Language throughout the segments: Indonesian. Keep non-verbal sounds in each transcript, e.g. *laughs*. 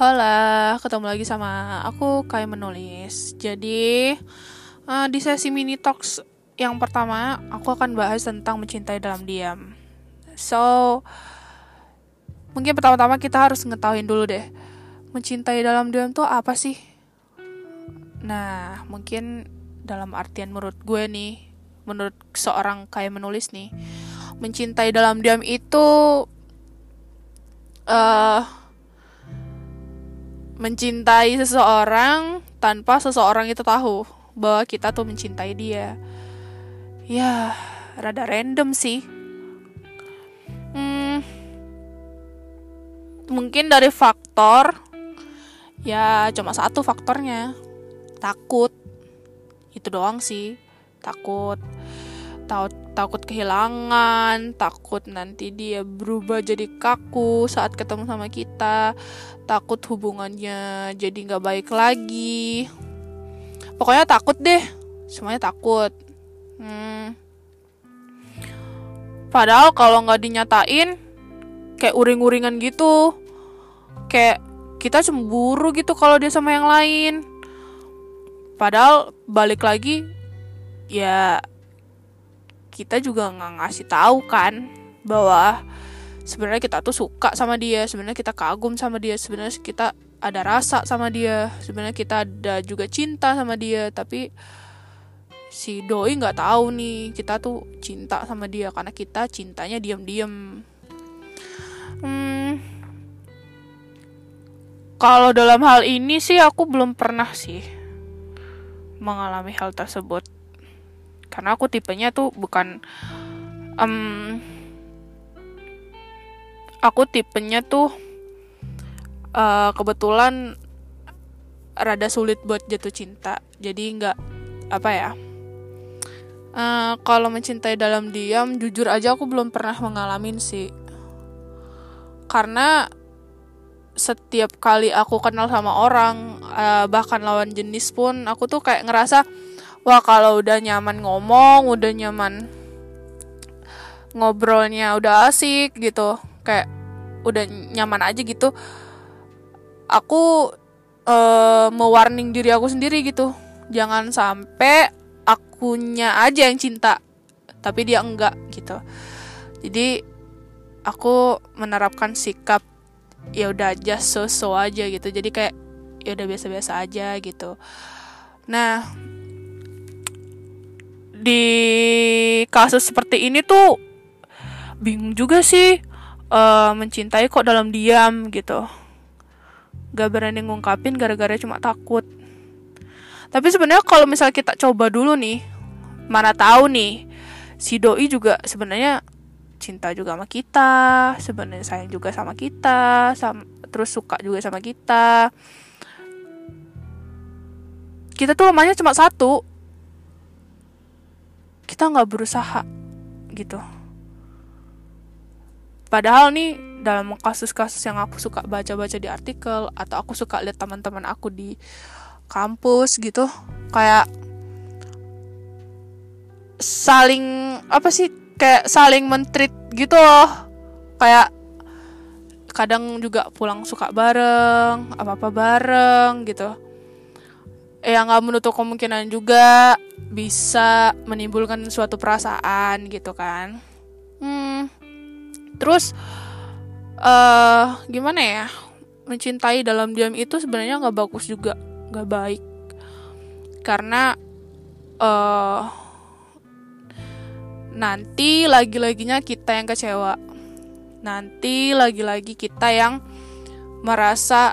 Halo, ketemu lagi sama aku Kai menulis. Jadi uh, di sesi mini talks yang pertama aku akan bahas tentang mencintai dalam diam. So mungkin pertama-tama kita harus ngetahuin dulu deh mencintai dalam diam tuh apa sih? Nah mungkin dalam artian menurut gue nih, menurut seorang kayak menulis nih, mencintai dalam diam itu uh, mencintai seseorang tanpa seseorang itu tahu bahwa kita tuh mencintai dia. Ya, rada random sih. Hmm, mungkin dari faktor ya cuma satu faktornya takut itu doang sih takut takut takut kehilangan takut nanti dia berubah jadi kaku saat ketemu sama kita takut hubungannya jadi nggak baik lagi. Pokoknya takut deh semuanya takut. Hmm. padahal kalau nggak dinyatain kayak uring-uringan gitu kayak kita cemburu gitu kalau dia sama yang lain. Padahal balik lagi ya kita juga nggak ngasih tahu kan bahwa sebenarnya kita tuh suka sama dia sebenarnya kita kagum sama dia sebenarnya kita ada rasa sama dia sebenarnya kita ada juga cinta sama dia. Tapi si doi nggak tahu nih kita tuh cinta sama dia karena kita cintanya diam-diam. Hmm, kalau dalam hal ini sih aku belum pernah sih mengalami hal tersebut karena aku tipenya tuh bukan um, aku tipenya tuh uh, kebetulan rada sulit buat jatuh cinta. Jadi nggak apa ya uh, kalau mencintai dalam diam jujur aja aku belum pernah mengalami sih. Karena setiap kali aku kenal sama orang uh, bahkan lawan jenis pun aku tuh kayak ngerasa wah kalau udah nyaman ngomong udah nyaman ngobrolnya udah asik gitu kayak udah nyaman aja gitu aku uh, mewarning diri aku sendiri gitu. Jangan sampai akunya aja yang cinta tapi dia enggak gitu. Jadi aku menerapkan sikap ya udah aja so-so aja gitu. Jadi kayak ya udah biasa-biasa aja gitu. Nah di kasus seperti ini tuh bingung juga sih uh, mencintai kok dalam diam gitu. Gak berani ngungkapin gara-gara cuma takut. Tapi sebenarnya kalau misal kita coba dulu nih mana tahu nih si doi juga sebenarnya cinta juga sama kita sebenarnya sayang juga sama kita sama terus suka juga sama kita. Kita tuh lemahnya cuma satu kita nggak berusaha gitu. Padahal nih dalam kasus-kasus yang aku suka baca-baca di artikel atau aku suka lihat teman-teman aku di kampus gitu kayak saling apa sih kayak saling mentrit gitu loh. Kayak kadang juga pulang suka bareng apa apa bareng gitu ya nggak menutup kemungkinan juga bisa menimbulkan suatu perasaan gitu kan. Hmm, terus uh, gimana ya? Mencintai dalam diam itu sebenarnya nggak bagus juga nggak baik. Karena uh, nanti lagi-laginya kita yang kecewa. Nanti lagi-lagi kita yang merasa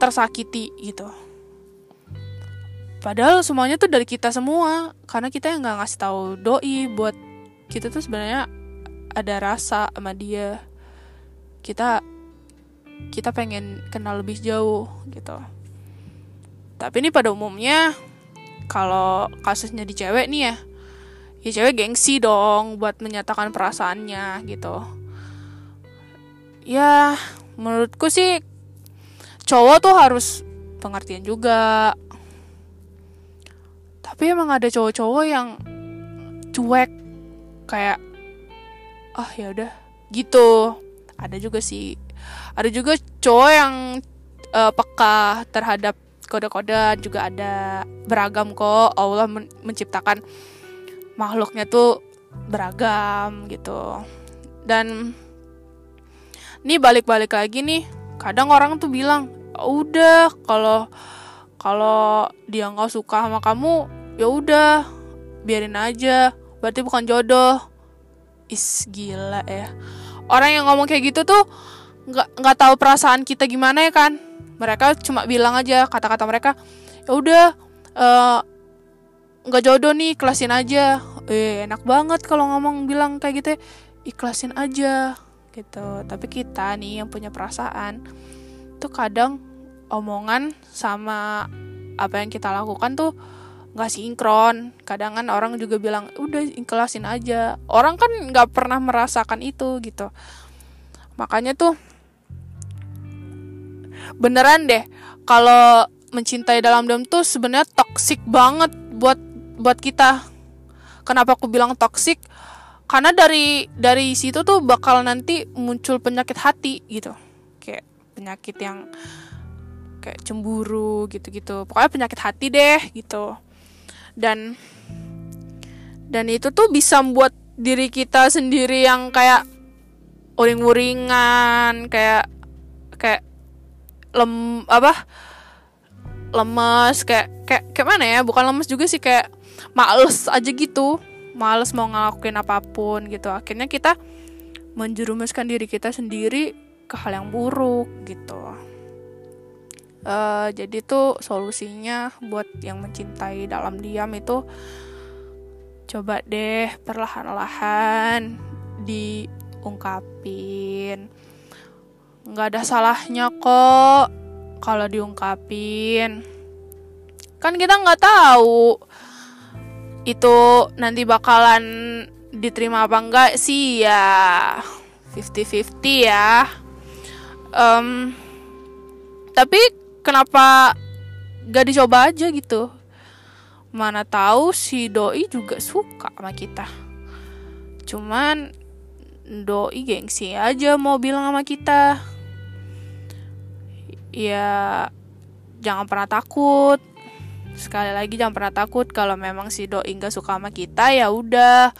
tersakiti gitu padahal semuanya tuh dari kita semua. Karena kita yang nggak ngasih tahu doi buat kita tuh sebenarnya ada rasa sama dia. Kita kita pengen kenal lebih jauh gitu. Tapi ini pada umumnya kalau kasusnya di cewek nih ya ya cewek gengsi dong buat menyatakan perasaannya gitu. Ya menurutku sih cowok tuh harus pengertian juga tapi emang ada cowok-cowok yang cuek kayak ah oh, ya udah gitu. Ada juga sih. Ada juga cowok yang uh, peka terhadap kode-kode juga ada beragam kok. Allah men menciptakan makhluknya tuh beragam gitu. Dan ini balik-balik lagi nih kadang orang tuh bilang udah kalau kalau dia nggak suka sama kamu ya udah biarin aja. Berarti bukan jodoh. Is gila ya. Orang yang ngomong kayak gitu tuh nggak nggak tahu perasaan kita gimana ya kan? Mereka cuma bilang aja kata-kata mereka ya udah uh, nggak jodoh nih ikhlasin aja. Eh enak banget kalau ngomong bilang kayak gitu ya. ikhlasin aja gitu. Tapi kita nih yang punya perasaan tuh kadang omongan sama apa yang kita lakukan tuh nggak sinkron. Kadang kan orang juga bilang udah ikhlasin aja. Orang kan nggak pernah merasakan itu gitu. Makanya tuh beneran deh kalau mencintai dalam diam tuh sebenarnya toksik banget buat buat kita. Kenapa aku bilang toksik karena dari dari situ tuh bakal nanti muncul penyakit hati gitu. Kayak penyakit yang kayak cemburu gitu-gitu. Pokoknya penyakit hati deh gitu. Dan dan itu tuh bisa membuat diri kita sendiri yang kayak uring-uringan kayak kayak lem apa lemes kayak kayak kayak mana ya? Bukan lemes juga sih kayak males aja gitu. Males mau ngelakuin apa pun gitu. Akhirnya kita menjerumuskan diri kita sendiri ke hal yang buruk gitu uh, jadi tuh solusinya buat yang mencintai dalam diam itu coba deh perlahan-lahan diungkapin. Nggak ada salahnya kok kalau diungkapin. Kan kita nggak tahu itu nanti bakalan diterima apa enggak sih ya. 50-50 ya. Um, tapi kenapa gak dicoba aja gitu? Mana tahu si doi juga suka sama kita. Cuman doi gengsi aja mau bilang sama kita. Ya jangan pernah takut. Sekali lagi jangan pernah takut. Kalau memang si doi nggak suka sama kita ya udah.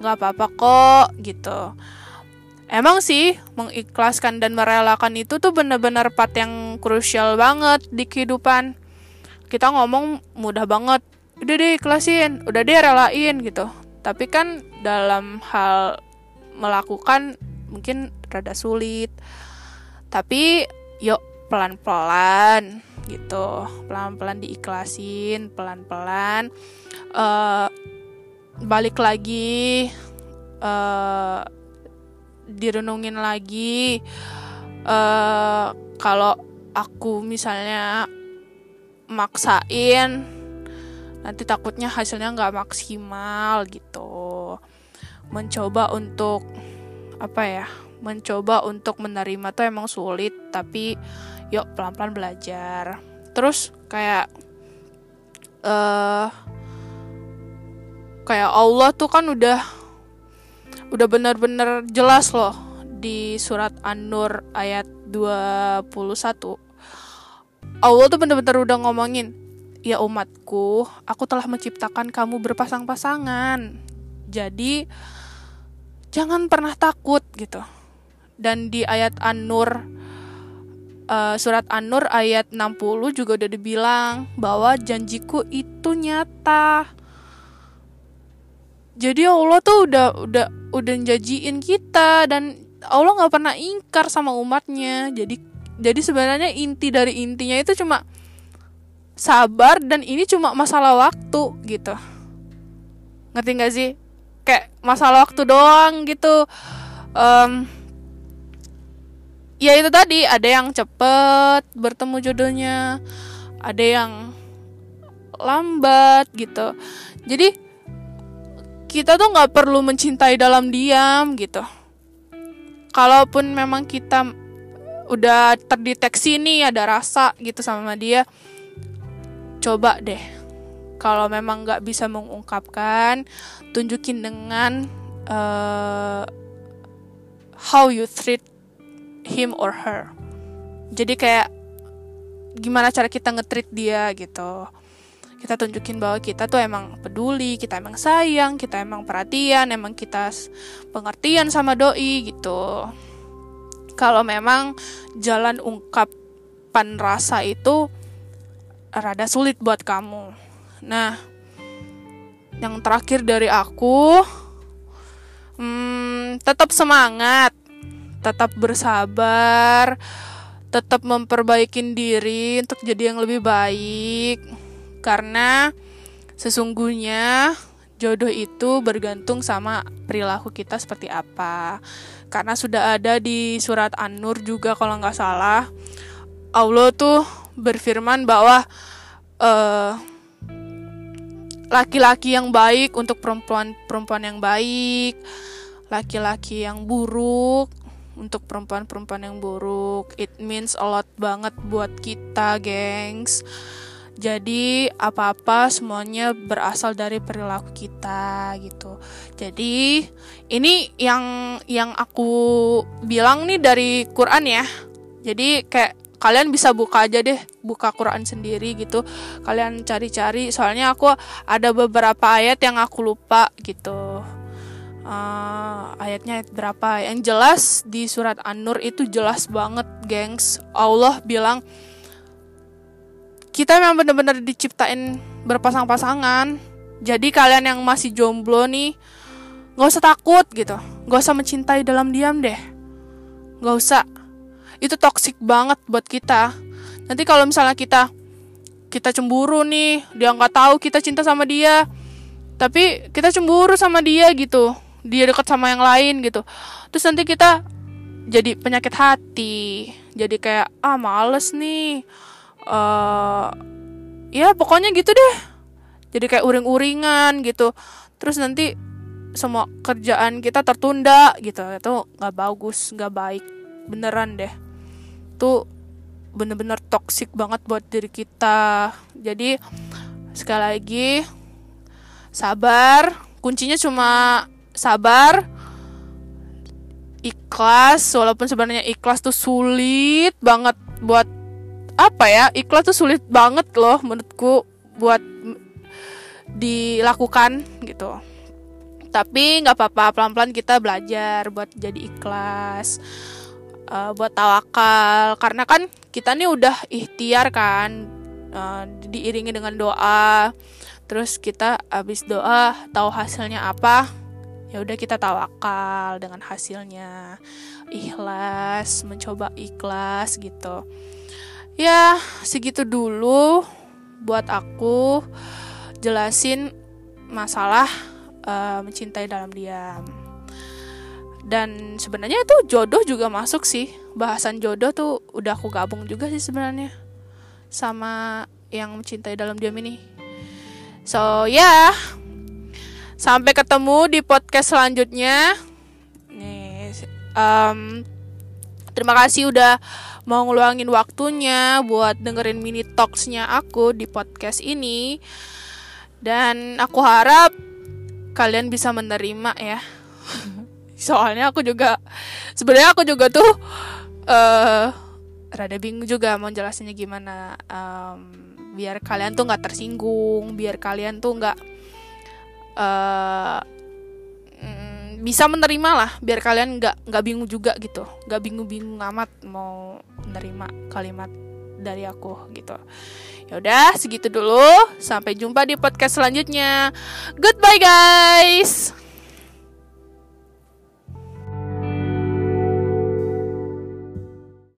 Nggak apa-apa kok gitu emang sih mengikhlaskan dan merelakan itu tuh bener-bener part yang krusial banget di kehidupan. Kita ngomong mudah banget udah deh ikhlasin udah deh relain gitu. Tapi kan dalam hal melakukan mungkin rada sulit. Tapi yuk pelan-pelan gitu. Pelan-pelan diikhlasin pelan-pelan uh, balik lagi uh, direnungin lagi uh, kalau aku misalnya maksain nanti takutnya hasilnya nggak maksimal gitu. Mencoba untuk apa ya mencoba untuk menerima tuh emang sulit tapi yuk pelan-pelan belajar. Terus kayak uh, kayak Allah tuh kan udah udah bener-bener jelas loh di surat An-Nur ayat 21 Allah tuh bener-bener udah ngomongin ya umatku aku telah menciptakan kamu berpasang-pasangan. Jadi jangan pernah takut gitu. Dan di ayat An-Nur uh, surat An-Nur ayat 60 juga udah dibilang bahwa janjiku itu nyata. Jadi Allah tuh udah udah udah janjiin kita dan Allah nggak pernah ingkar sama umatnya. Jadi jadi sebenarnya inti dari intinya itu cuma sabar dan ini cuma masalah waktu gitu. Ngerti gak sih? Kayak masalah waktu doang gitu. Um, ya itu tadi ada yang cepet bertemu jodohnya ada yang lambat gitu jadi kita tuh nggak perlu mencintai dalam diam gitu. Kalaupun memang kita udah terdeteksi nih ada rasa gitu sama dia coba deh. Kalau memang nggak bisa mengungkapkan tunjukin dengan uh, how you treat him or her. Jadi kayak gimana cara kita ngetrit dia gitu kita tunjukin bahwa kita tuh emang peduli, kita emang sayang, kita emang perhatian, emang kita pengertian sama doi gitu. Kalau memang jalan ungkapan rasa itu rada sulit buat kamu. Nah, yang terakhir dari aku, hmm, tetap semangat, tetap bersabar, tetap memperbaiki diri untuk jadi yang lebih baik karena sesungguhnya jodoh itu bergantung sama perilaku kita seperti apa. Karena sudah ada di surat An-Nur juga kalau nggak salah Allah tuh berfirman bahwa uh, laki-laki yang baik untuk perempuan-perempuan yang baik laki-laki yang buruk untuk perempuan-perempuan yang buruk. It means a lot banget buat kita gengs jadi apa-apa semuanya berasal dari perilaku kita gitu. Jadi ini yang yang aku bilang nih dari Quran ya. Jadi kayak kalian bisa buka aja deh, buka Quran sendiri gitu. Kalian cari-cari soalnya aku ada beberapa ayat yang aku lupa gitu. Uh, ayatnya ayat berapa? Yang jelas di surat An-Nur itu jelas banget, gengs. Allah bilang kita memang benar-benar diciptain berpasang-pasangan. Jadi kalian yang masih jomblo nih nggak usah takut gitu. Nggak usah mencintai dalam diam deh. Nggak usah. Itu toksik banget buat kita. Nanti kalau misalnya kita kita cemburu nih dia nggak tahu kita cinta sama dia tapi kita cemburu sama dia gitu. Dia dekat sama yang lain gitu. Terus nanti kita jadi penyakit hati. Jadi kayak ah males nih uh, ya pokoknya gitu deh. Jadi kayak uring-uringan gitu. Terus nanti semua kerjaan kita tertunda gitu. Itu nggak bagus nggak baik. Beneran deh. Tuh bener-bener toksik banget buat diri kita. Jadi sekali lagi sabar. Kuncinya cuma sabar ikhlas. Walaupun sebenarnya ikhlas tuh sulit banget buat apa ya ikhlas tuh sulit banget loh menurutku buat dilakukan gitu. Tapi nggak apa-apa pelan-pelan kita belajar buat jadi ikhlas uh, buat tawakal. Karena kan kita nih udah ikhtiar kan uh, diiringi dengan doa. Terus kita abis doa tahu hasilnya apa ya udah kita tawakal dengan hasilnya. Ikhlas mencoba ikhlas gitu ya segitu dulu buat aku jelasin masalah uh, mencintai dalam diam. Dan sebenarnya itu jodoh juga masuk sih. Bahasan jodoh tuh udah aku gabung juga sih sebenarnya sama yang mencintai dalam diam ini. So ya yeah. sampai ketemu di podcast selanjutnya. Nih um, terima kasih udah mau ngeluangin waktunya buat dengerin mini talksnya aku di podcast ini. Dan aku harap kalian bisa menerima ya. *laughs* Soalnya aku juga sebenarnya aku juga tuh uh, rada bingung juga mau jelasinnya gimana. Um, biar kalian tuh nggak tersinggung biar kalian tuh nggak uh, bisa menerima lah biar kalian nggak nggak bingung juga gitu. Nggak bingung-bingung amat mau menerima kalimat dari aku gitu. Ya udah segitu dulu. Sampai jumpa di podcast selanjutnya. Goodbye guys